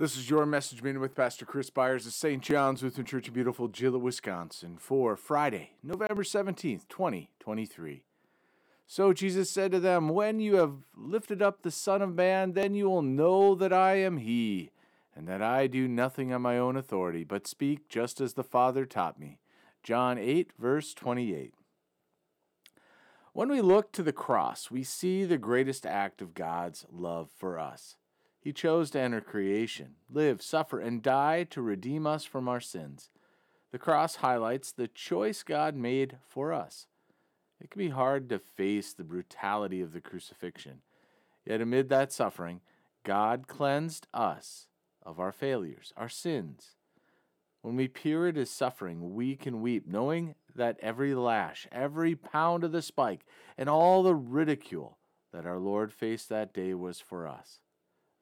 This is your message minute with Pastor Chris Byars of St. John's Lutheran Church in beautiful Gillett, Wisconsin for Friday, November 17th, 2023. So Jesus said to them, When you have lifted up the Son of Man, then you will know that I am He, and that I do nothing on my own authority, but speak just as the Father taught me. John 8, verse 28. When we look to the cross, we see the greatest act of God's love for us. He chose to enter creation, live, suffer, and die to redeem us from our sins. The cross highlights the choice God made for us. It can be hard to face the brutality of the crucifixion. Yet, amid that suffering, God cleansed us of our failures, our sins. When we peer at his suffering, we can weep, knowing that every lash, every pound of the spike, and all the ridicule that our Lord faced that day was for us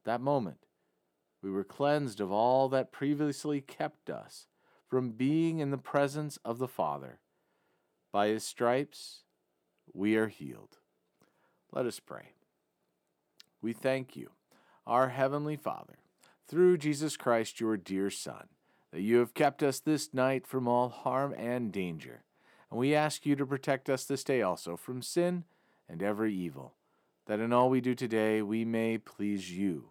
that moment, we were cleansed of all that previously kept us from being in the presence of the Father. By his stripes, we are healed. Let us pray. We thank you, our Heavenly Father, through Jesus Christ, your dear Son, that you have kept us this night from all harm and danger. And we ask you to protect us this day also from sin and every evil, that in all we do today we may please you